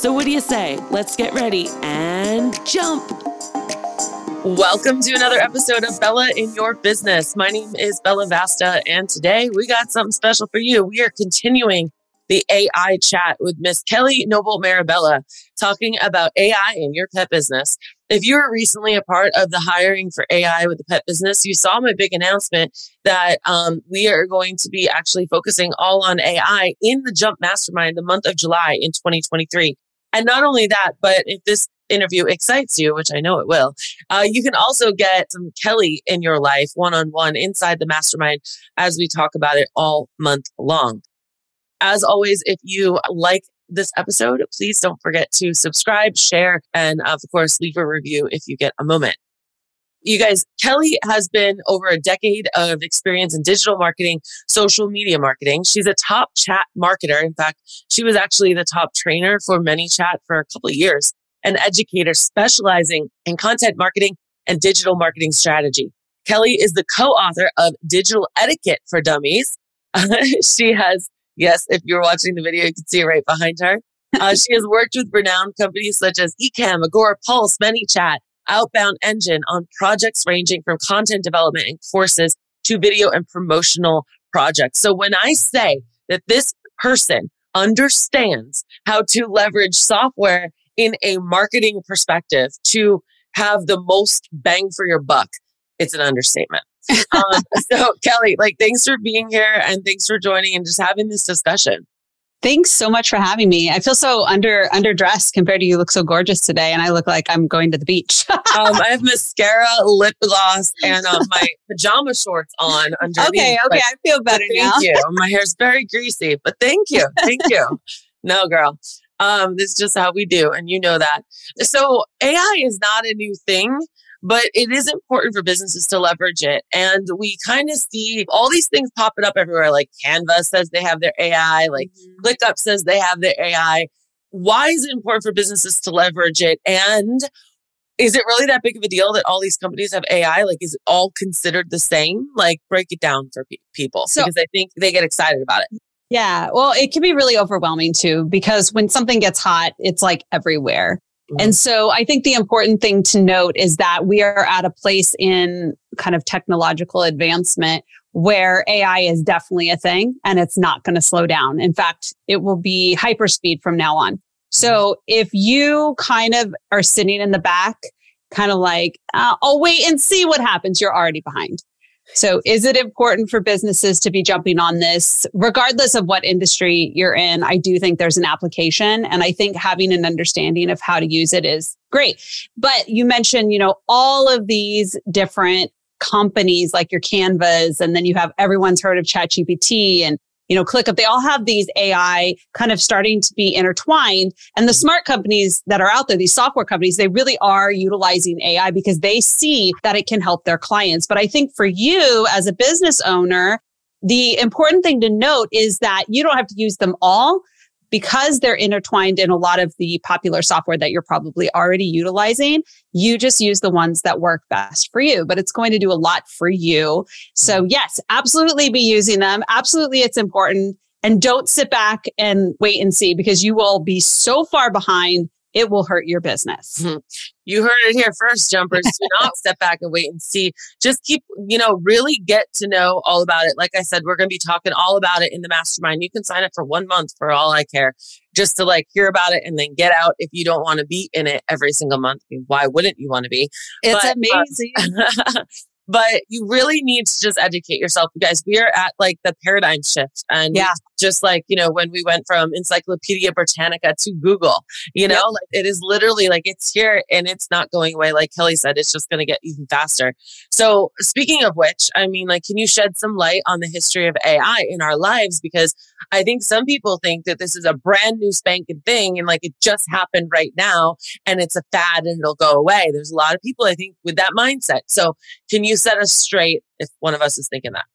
So, what do you say? Let's get ready and jump! Welcome to another episode of Bella in Your Business. My name is Bella Vasta, and today we got something special for you. We are continuing the AI chat with Miss Kelly Noble Mirabella, talking about AI in your pet business. If you were recently a part of the hiring for AI with the pet business, you saw my big announcement that um, we are going to be actually focusing all on AI in the Jump Mastermind the month of July in 2023. And not only that, but if this interview excites you, which I know it will, uh, you can also get some Kelly in your life one on one inside the mastermind as we talk about it all month long. As always, if you like this episode, please don't forget to subscribe, share, and of course, leave a review if you get a moment. You guys, Kelly has been over a decade of experience in digital marketing, social media marketing. She's a top chat marketer. In fact, she was actually the top trainer for ManyChat for a couple of years, an educator specializing in content marketing and digital marketing strategy. Kelly is the co-author of Digital Etiquette for Dummies. she has, yes, if you're watching the video, you can see it right behind her. Uh, she has worked with renowned companies such as Ecamm, Agora Pulse, ManyChat, Outbound Engine on projects ranging from content development and courses to video and promotional projects. So when I say that this person understands how to leverage software in a marketing perspective to have the most bang for your buck, it's an understatement. um, so Kelly, like, thanks for being here and thanks for joining and just having this discussion. Thanks so much for having me. I feel so under underdressed compared to you look so gorgeous today, and I look like I'm going to the beach. um, I have mascara, lip gloss, and um, my pajama shorts on underneath. Okay, okay, I feel better thank now. Thank you. My hair's very greasy, but thank you, thank you. No, girl. Um, this is just how we do, and you know that. So AI is not a new thing but it is important for businesses to leverage it. And we kind of see all these things popping up everywhere. Like Canva says they have their AI, like mm-hmm. ClickUp says they have their AI. Why is it important for businesses to leverage it? And is it really that big of a deal that all these companies have AI? Like, is it all considered the same? Like, break it down for pe- people so, because I think they get excited about it. Yeah. Well, it can be really overwhelming too, because when something gets hot, it's like everywhere. And so I think the important thing to note is that we are at a place in kind of technological advancement where AI is definitely a thing and it's not going to slow down. In fact, it will be hyperspeed from now on. So if you kind of are sitting in the back, kind of like, uh, I'll wait and see what happens, you're already behind. So is it important for businesses to be jumping on this, regardless of what industry you're in? I do think there's an application and I think having an understanding of how to use it is great. But you mentioned, you know, all of these different companies like your Canvas, and then you have everyone's heard of ChatGPT and you know, ClickUp, they all have these AI kind of starting to be intertwined. And the smart companies that are out there, these software companies, they really are utilizing AI because they see that it can help their clients. But I think for you as a business owner, the important thing to note is that you don't have to use them all because they're intertwined in a lot of the popular software that you're probably already utilizing, you just use the ones that work best for you, but it's going to do a lot for you. So mm-hmm. yes, absolutely be using them. Absolutely. It's important. And don't sit back and wait and see because you will be so far behind it will hurt your business. Mm-hmm. You heard it here first, jumpers. Do not step back and wait and see. Just keep, you know, really get to know all about it. Like I said, we're going to be talking all about it in the mastermind. You can sign up for one month for all I care, just to like hear about it and then get out if you don't want to be in it every single month. I mean, why wouldn't you want to be? It's but, amazing. Uh, but you really need to just educate yourself guys. We are at like the paradigm shift. And yeah. just like, you know, when we went from Encyclopedia Britannica to Google, you know, yep. like it is literally like it's here and it's not going away. Like Kelly said, it's just going to get even faster. So speaking of which, I mean, like, can you shed some light on the history of AI in our lives? Because I think some people think that this is a brand new spanking thing and like it just happened right now and it's a fad and it'll go away. There's a lot of people, I think, with that mindset. So can you set us straight if one of us is thinking that?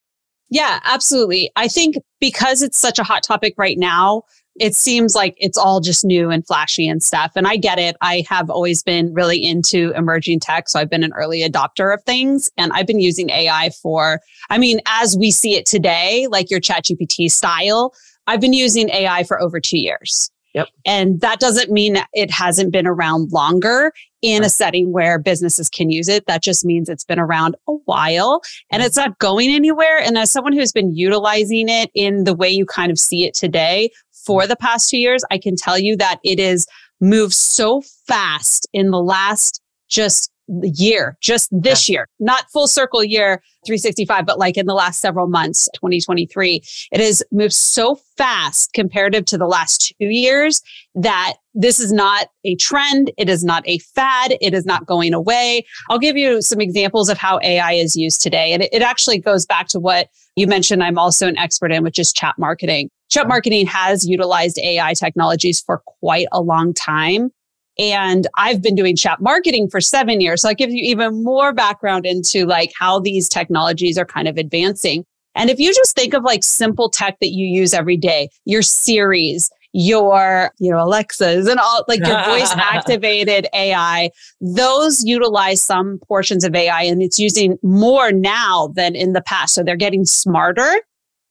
Yeah, absolutely. I think because it's such a hot topic right now, it seems like it's all just new and flashy and stuff. And I get it. I have always been really into emerging tech. So I've been an early adopter of things and I've been using AI for, I mean, as we see it today, like your ChatGPT style, I've been using AI for over two years. Yep. And that doesn't mean it hasn't been around longer in a setting where businesses can use it. That just means it's been around a while and it's not going anywhere. And as someone who's been utilizing it in the way you kind of see it today for mm-hmm. the past two years, I can tell you that it is moved so fast in the last just year, just this yeah. year, not full circle year 365, but like in the last several months, 2023, it has moved so fast comparative to the last two years that this is not a trend. It is not a fad. It is not going away. I'll give you some examples of how AI is used today. And it, it actually goes back to what you mentioned I'm also an expert in, which is chat marketing. Chat marketing has utilized AI technologies for quite a long time. And I've been doing chat marketing for seven years. So that gives you even more background into like how these technologies are kind of advancing. And if you just think of like simple tech that you use every day, your Siris, your, you know, Alexas and all like your voice activated AI, those utilize some portions of AI and it's using more now than in the past. So they're getting smarter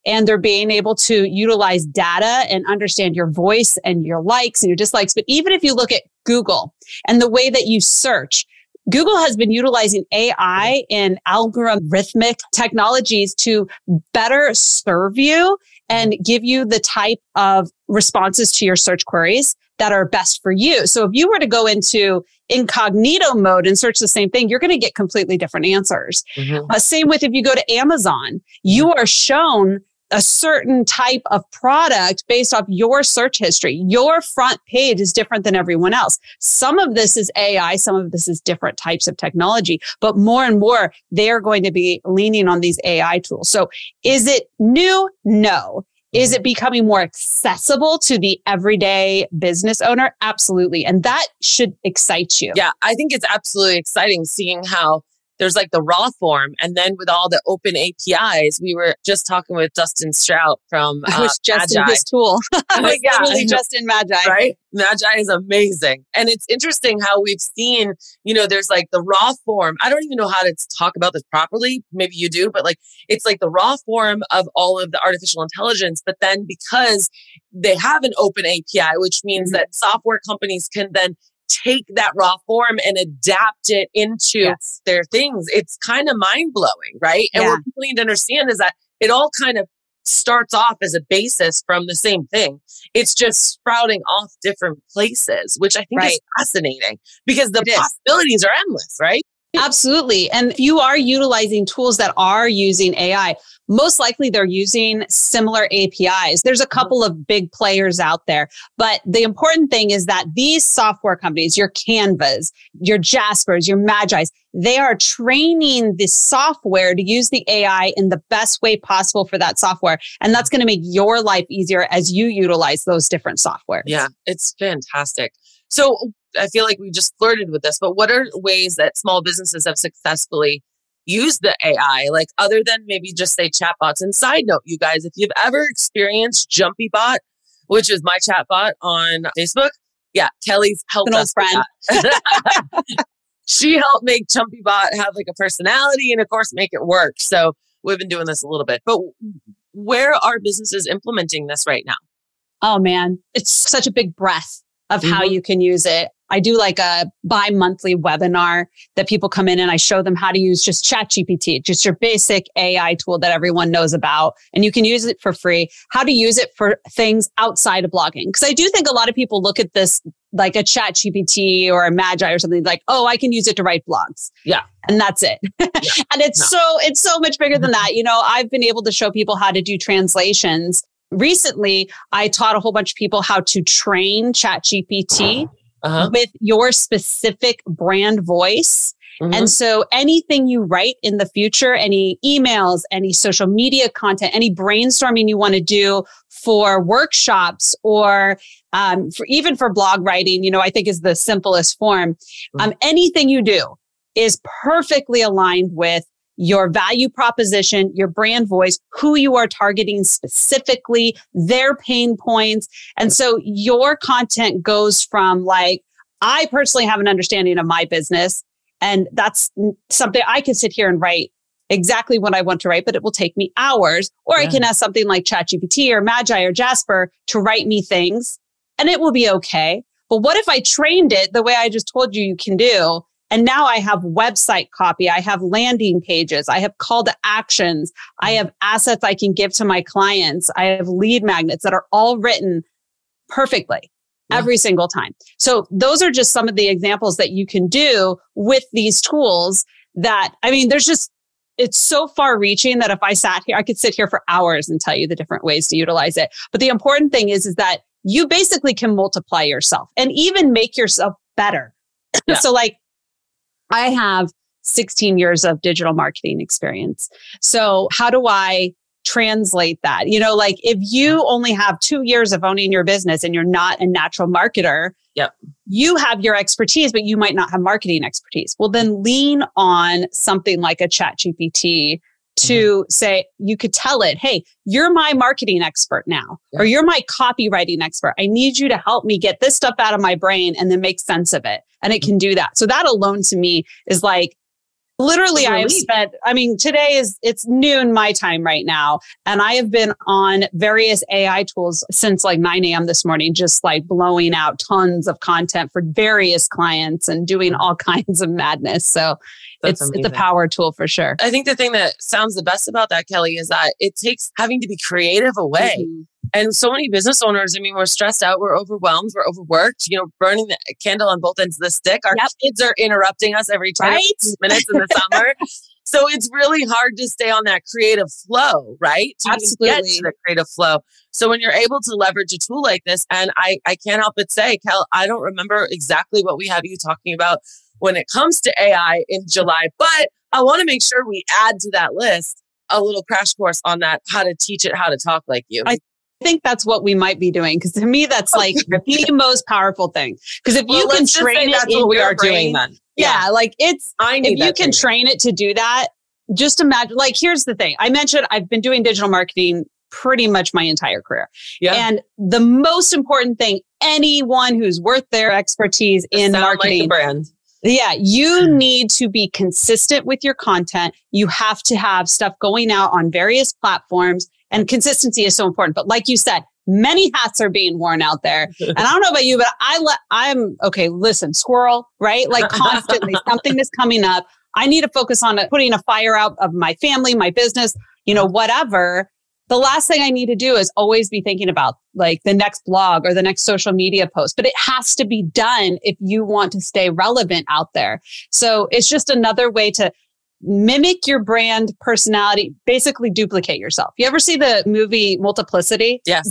and they're being able to utilize data and understand your voice and your likes and your dislikes. But even if you look at Google and the way that you search, Google has been utilizing AI and algorithmic technologies to better serve you and give you the type of responses to your search queries that are best for you. So if you were to go into incognito mode and search the same thing, you're going to get completely different answers. Mm-hmm. Uh, same with if you go to Amazon, you are shown a certain type of product based off your search history. Your front page is different than everyone else. Some of this is AI, some of this is different types of technology, but more and more they're going to be leaning on these AI tools. So is it new? No. Is it becoming more accessible to the everyday business owner? Absolutely. And that should excite you. Yeah, I think it's absolutely exciting seeing how there's like the raw form. And then with all the open APIs, we were just talking with Dustin Stout from uh, I was just Magai. in his tool. I was yeah, literally just in Magai. Right? Magai is amazing. And it's interesting how we've seen, you know, there's like the raw form. I don't even know how to talk about this properly. Maybe you do, but like it's like the raw form of all of the artificial intelligence. But then because they have an open API, which means mm-hmm. that software companies can then take that raw form and adapt it into yes. their things. It's kind of mind blowing, right? And yeah. what people need to understand is that it all kind of starts off as a basis from the same thing. It's just sprouting off different places, which I think right. is fascinating because the it possibilities is. are endless, right? Absolutely. And if you are utilizing tools that are using AI, most likely they're using similar APIs. There's a couple of big players out there, but the important thing is that these software companies, your Canvas, your Jaspers, your Magai's, they are training the software to use the AI in the best way possible for that software. And that's going to make your life easier as you utilize those different software. Yeah, it's fantastic. So I feel like we just flirted with this, but what are ways that small businesses have successfully used the AI, like other than maybe just say chatbots? And side note, you guys, if you've ever experienced Jumpy Bot, which is my chatbot on Facebook, yeah, Kelly's helped An us. friend. she helped make Jumpy Bot have like a personality and of course make it work. So we've been doing this a little bit, but where are businesses implementing this right now? Oh man, it's such a big breath of mm-hmm. how you can use it. I do like a bi monthly webinar that people come in and I show them how to use just ChatGPT, just your basic AI tool that everyone knows about. And you can use it for free, how to use it for things outside of blogging. Cause I do think a lot of people look at this like a chat GPT or a Magai or something like, oh, I can use it to write blogs. Yeah. And that's it. Yeah. and it's no. so, it's so much bigger than mm-hmm. that. You know, I've been able to show people how to do translations recently I taught a whole bunch of people how to train ChatGPT ah. Uh-huh. with your specific brand voice. Mm-hmm. And so anything you write in the future, any emails, any social media content, any brainstorming you want to do for workshops or um, for, even for blog writing, you know, I think is the simplest form. Mm-hmm. Um, anything you do is perfectly aligned with your value proposition, your brand voice, who you are targeting specifically, their pain points. And so your content goes from like, I personally have an understanding of my business. And that's something I can sit here and write exactly what I want to write, but it will take me hours. Or yeah. I can ask something like ChatGPT or Magai or Jasper to write me things and it will be okay. But what if I trained it the way I just told you you can do? And now I have website copy. I have landing pages. I have call to actions. I mm. have assets I can give to my clients. I have lead magnets that are all written perfectly yeah. every single time. So those are just some of the examples that you can do with these tools that, I mean, there's just, it's so far reaching that if I sat here, I could sit here for hours and tell you the different ways to utilize it. But the important thing is, is that you basically can multiply yourself and even make yourself better. Yeah. so like I have 16 years of digital marketing experience. So how do I translate that? You know, like if you only have two years of owning your business and you're not a natural marketer, yep. you have your expertise, but you might not have marketing expertise. Well, then lean on something like a chat GPT to mm-hmm. say, you could tell it, hey, you're my marketing expert now, yeah. or you're my copywriting expert. I need you to help me get this stuff out of my brain and then make sense of it. And it can do that. So that alone to me is like, literally i have spent i mean today is it's noon my time right now and i have been on various ai tools since like 9 a.m this morning just like blowing out tons of content for various clients and doing all kinds of madness so that's it's, it's a power tool for sure. I think the thing that sounds the best about that, Kelly, is that it takes having to be creative away. Mm-hmm. And so many business owners, I mean, we're stressed out, we're overwhelmed, we're overworked, you know, burning the candle on both ends of the stick. Our yep. kids are interrupting us every 10 right? minutes in the summer. so it's really hard to stay on that creative flow, right? To Absolutely. get to the creative flow. So when you're able to leverage a tool like this, and I, I can't help but say, Kel, I don't remember exactly what we have you talking about when it comes to AI in July. But I want to make sure we add to that list a little crash course on that, how to teach it, how to talk like you. I think that's what we might be doing because to me, that's oh. like the most powerful thing. Because if well, you can train it, that's what we are brain, doing then. Yeah, yeah, like it's, I if you can train it to do that, just imagine, like, here's the thing. I mentioned I've been doing digital marketing pretty much my entire career. Yeah. And the most important thing, anyone who's worth their expertise in marketing like brand yeah, you need to be consistent with your content. You have to have stuff going out on various platforms and consistency is so important. But like you said, many hats are being worn out there. And I don't know about you, but I let, I'm okay. Listen, squirrel, right? Like constantly something is coming up. I need to focus on putting a fire out of my family, my business, you know, whatever the last thing I need to do is always be thinking about like the next blog or the next social media post, but it has to be done if you want to stay relevant out there. So it's just another way to mimic your brand personality, basically duplicate yourself. You ever see the movie Multiplicity? Yes.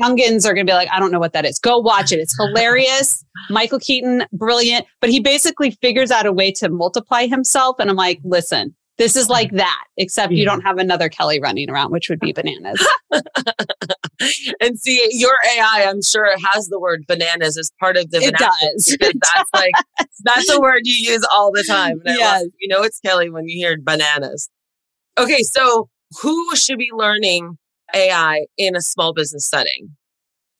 Youngins are going to be like, I don't know what that is. Go watch it. It's hilarious. Michael Keaton, brilliant. But he basically figures out a way to multiply himself. And I'm like, listen, this is like that, except yeah. you don't have another Kelly running around, which would be bananas. and see, your AI, I'm sure, it has the word bananas as part of the. It does. Because that's like that's a word you use all the time. And yes. you know it's Kelly when you hear bananas. Okay, so who should be learning AI in a small business setting?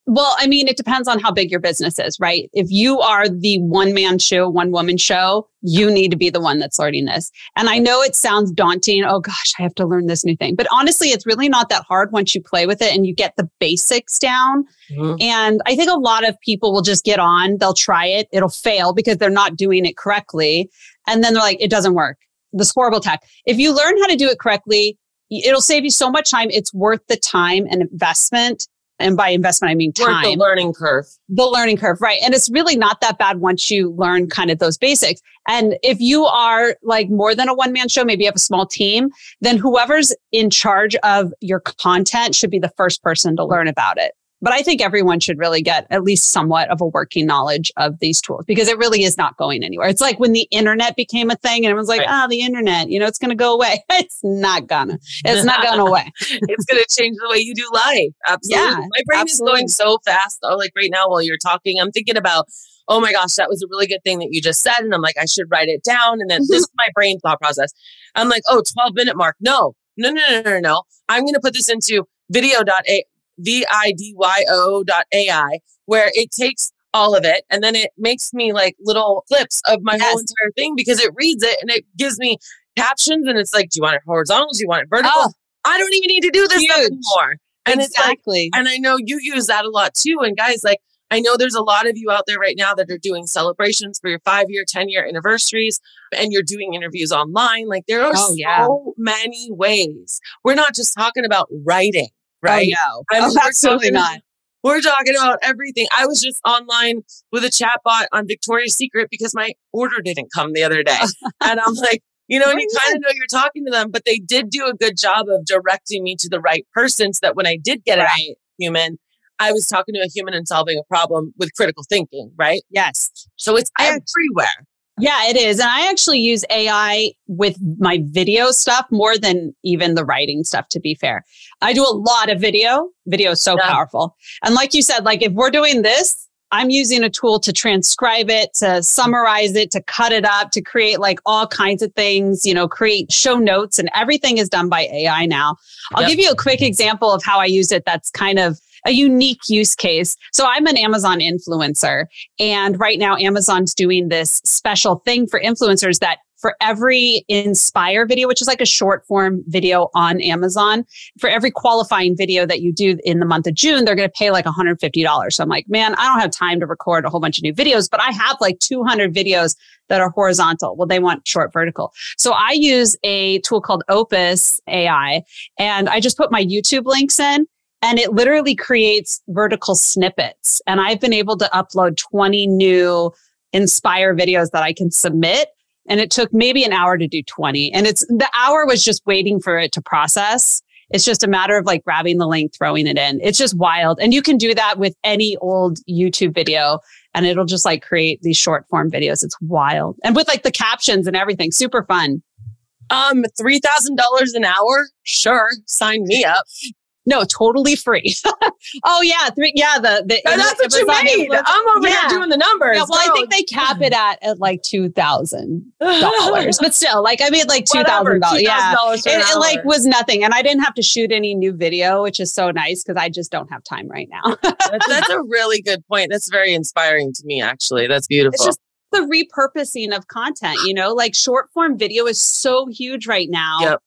Well, I mean, it depends on how big your business is, right? If you are the one man show, one woman show, you need to be the one that's learning this. And I know it sounds daunting. Oh gosh, I have to learn this new thing. But honestly, it's really not that hard once you play with it and you get the basics down. Mm-hmm. And I think a lot of people will just get on, they'll try it, it'll fail because they're not doing it correctly. And then they're like, it doesn't work. This horrible tech. If you learn how to do it correctly, it'll save you so much time. It's worth the time and investment and by investment, I mean time. the learning curve. The learning curve, right. And it's really not that bad once you learn kind of those basics. And if you are like more than a one man show, maybe you have a small team, then whoever's in charge of your content should be the first person to learn about it. But I think everyone should really get at least somewhat of a working knowledge of these tools because it really is not going anywhere. It's like when the internet became a thing and everyone's like, ah, right. oh, the internet, you know, it's going to go away. it's not gonna. It's not going away. it's going to change the way you do life. Absolutely. Yeah, My brain absolutely. is going so fast. Oh, like right now while you're talking, I'm thinking about, oh my gosh, that was a really good thing that you just said. And I'm like, I should write it down. And then this is my brain thought process. I'm like, oh, 12 minute mark. No, no, no, no, no, no. I'm going to put this into video.a V-I-D-Y-O dot A-I, where it takes all of it and then it makes me like little clips of my yes. whole entire thing because it reads it and it gives me captions and it's like, do you want it horizontal? Do you want it vertical? Oh, I don't even need to do this anymore. And exactly. it's like, and I know you use that a lot too. And guys, like, I know there's a lot of you out there right now that are doing celebrations for your five year, 10 year anniversaries and you're doing interviews online. Like there are oh, so yeah. many ways. We're not just talking about writing right? Oh, no. Oh, absolutely not. We're talking about everything. I was just online with a chatbot on Victoria's Secret because my order didn't come the other day. and I'm like, you know, and you kind of know you're talking to them, but they did do a good job of directing me to the right person so that when I did get right. a human, I was talking to a human and solving a problem with critical thinking, right? Yes. So it's everywhere. Yeah, it is. And I actually use AI with my video stuff more than even the writing stuff, to be fair. I do a lot of video. Video is so yeah. powerful. And like you said, like if we're doing this, I'm using a tool to transcribe it, to summarize it, to cut it up, to create like all kinds of things, you know, create show notes and everything is done by AI now. I'll yep. give you a quick example of how I use it that's kind of a unique use case. So I'm an Amazon influencer and right now Amazon's doing this special thing for influencers that for every inspire video, which is like a short form video on Amazon, for every qualifying video that you do in the month of June, they're going to pay like $150. So I'm like, man, I don't have time to record a whole bunch of new videos, but I have like 200 videos that are horizontal. Well, they want short vertical. So I use a tool called Opus AI and I just put my YouTube links in and it literally creates vertical snippets. And I've been able to upload 20 new Inspire videos that I can submit. And it took maybe an hour to do 20. And it's the hour was just waiting for it to process. It's just a matter of like grabbing the link, throwing it in. It's just wild. And you can do that with any old YouTube video and it'll just like create these short form videos. It's wild. And with like the captions and everything, super fun. Um, $3,000 an hour? Sure. Sign me up. No, totally free. oh yeah, three, yeah. The, the that's what you made. I'm over yeah. here doing the numbers. Yeah, well, I think they cap it at at like two thousand dollars, but still, like I made like two thousand dollars. Yeah, it, it, like was nothing, and I didn't have to shoot any new video, which is so nice because I just don't have time right now. that's, that's a really good point. That's very inspiring to me. Actually, that's beautiful. It's just the repurposing of content. You know, like short form video is so huge right now. Yep.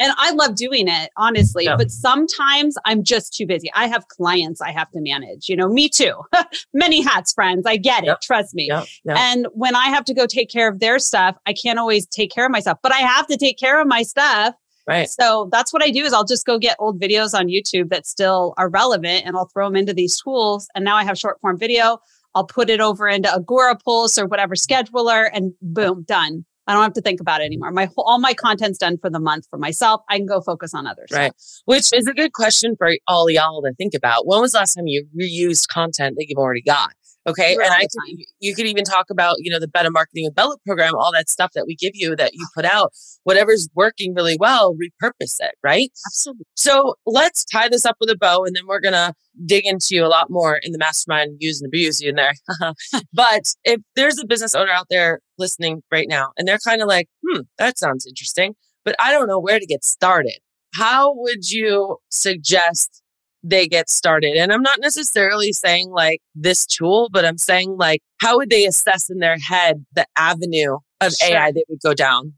And I love doing it, honestly. Yeah. But sometimes I'm just too busy. I have clients I have to manage. You know, me too. Many hats, friends. I get it. Yep. Trust me. Yep. Yep. And when I have to go take care of their stuff, I can't always take care of myself, but I have to take care of my stuff. Right. So that's what I do is I'll just go get old videos on YouTube that still are relevant and I'll throw them into these tools. And now I have short form video. I'll put it over into Agora Pulse or whatever scheduler and boom, done. I don't have to think about it anymore. My whole, all my content's done for the month for myself. I can go focus on others. Right. Which is a good question for all y'all to think about. When was the last time you reused content that you've already got? Okay. and I could, you can even talk about, you know, the Better Marketing with Bella program, all that stuff that we give you that you put out, whatever's working really well, repurpose it. Right. Absolutely. So let's tie this up with a bow and then we're going to dig into you a lot more in the mastermind, use and abuse you in there. but if there's a business owner out there listening right now and they're kind of like, hmm, that sounds interesting, but I don't know where to get started. How would you suggest they get started. And I'm not necessarily saying like this tool, but I'm saying like how would they assess in their head the avenue of sure. AI they would go down?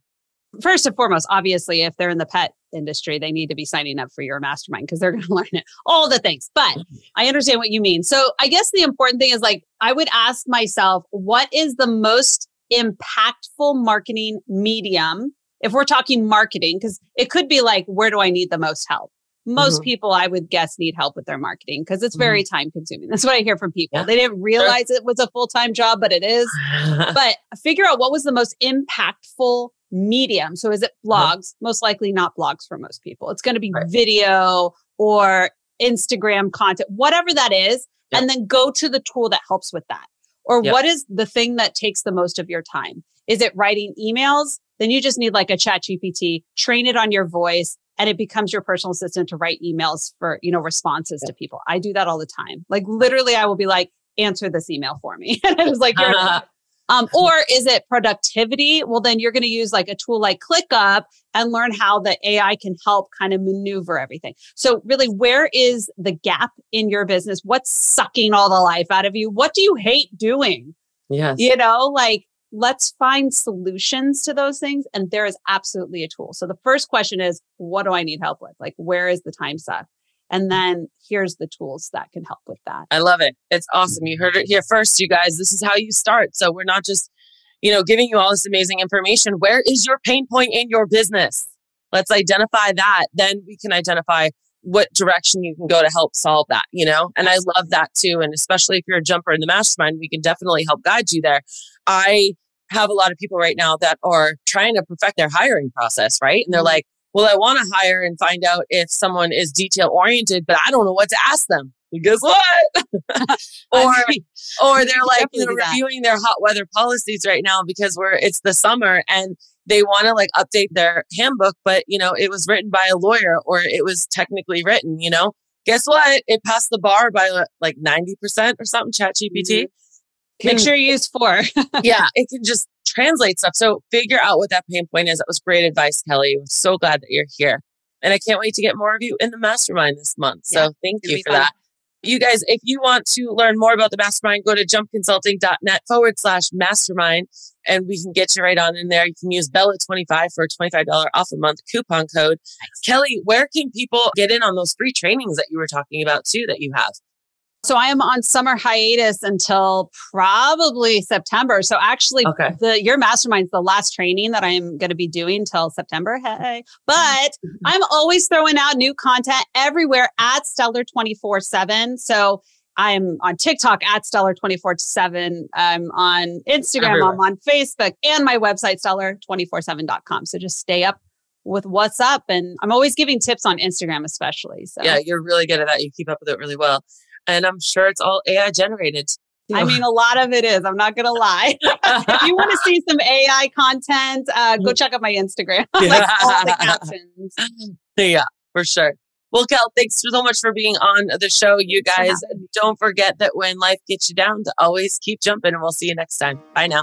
First and foremost, obviously, if they're in the pet industry, they need to be signing up for your mastermind because they're going to learn it, all the things. But mm-hmm. I understand what you mean. So I guess the important thing is like, I would ask myself, what is the most impactful marketing medium? If we're talking marketing, because it could be like, where do I need the most help? Most mm-hmm. people, I would guess, need help with their marketing because it's very mm-hmm. time consuming. That's what I hear from people. Yeah. They didn't realize sure. it was a full time job, but it is. but figure out what was the most impactful medium. So is it blogs? Most likely not blogs for most people. It's going to be right. video or Instagram content, whatever that is. Yep. And then go to the tool that helps with that. Or what is the thing that takes the most of your time? Is it writing emails? Then you just need like a chat GPT, train it on your voice and it becomes your personal assistant to write emails for, you know, responses yep. to people. I do that all the time. Like literally I will be like, answer this email for me. and it was like, uh-huh. Um, or is it productivity? Well, then you're going to use like a tool like ClickUp and learn how the AI can help kind of maneuver everything. So, really, where is the gap in your business? What's sucking all the life out of you? What do you hate doing? Yes. You know, like let's find solutions to those things. And there is absolutely a tool. So, the first question is, what do I need help with? Like, where is the time suck? And then here's the tools that can help with that. I love it. It's mm-hmm. awesome. You heard it here first, you guys. This is how you start. So we're not just, you know, giving you all this amazing information. Where is your pain point in your business? Let's identify that. Then we can identify what direction you can go to help solve that, you know? And I love that too. And especially if you're a jumper in the mastermind, we can definitely help guide you there. I have a lot of people right now that are trying to perfect their hiring process, right? And they're mm-hmm. like, well, I want to hire and find out if someone is detail oriented, but I don't know what to ask them. Well, guess what? or or they're like you know, reviewing their hot weather policies right now because we're it's the summer and they want to like update their handbook, but you know, it was written by a lawyer or it was technically written, you know. Guess what? It passed the bar by like 90% or something, chat GPT. Mm-hmm. Make sure you use four. yeah, it can just translate stuff. So figure out what that pain point is. That was great advice, Kelly. I'm so glad that you're here. And I can't wait to get more of you in the mastermind this month. So yeah, thank you for fun. that. You guys, if you want to learn more about the mastermind, go to jumpconsulting.net forward slash mastermind and we can get you right on in there. You can use Bella25 for a $25 off a month coupon code. Nice. Kelly, where can people get in on those free trainings that you were talking about too that you have? So I am on summer hiatus until probably September. So actually, okay. the your mastermind's the last training that I'm going to be doing till September. Hey, but mm-hmm. I'm always throwing out new content everywhere at Stellar 24 seven. So I'm on TikTok at Stellar 24 7. I'm on Instagram. Everywhere. I'm on Facebook and my website, stellar247.com. So just stay up with what's up. And I'm always giving tips on Instagram, especially. So yeah, you're really good at that. You keep up with it really well and I'm sure it's all AI generated. I mean, a lot of it is. I'm not going to lie. if you want to see some AI content, uh, go check out my Instagram. like all the captions. Yeah, for sure. Well, Kel, thanks so much for being on the show. You guys, don't forget that when life gets you down, to always keep jumping, and we'll see you next time. Bye now.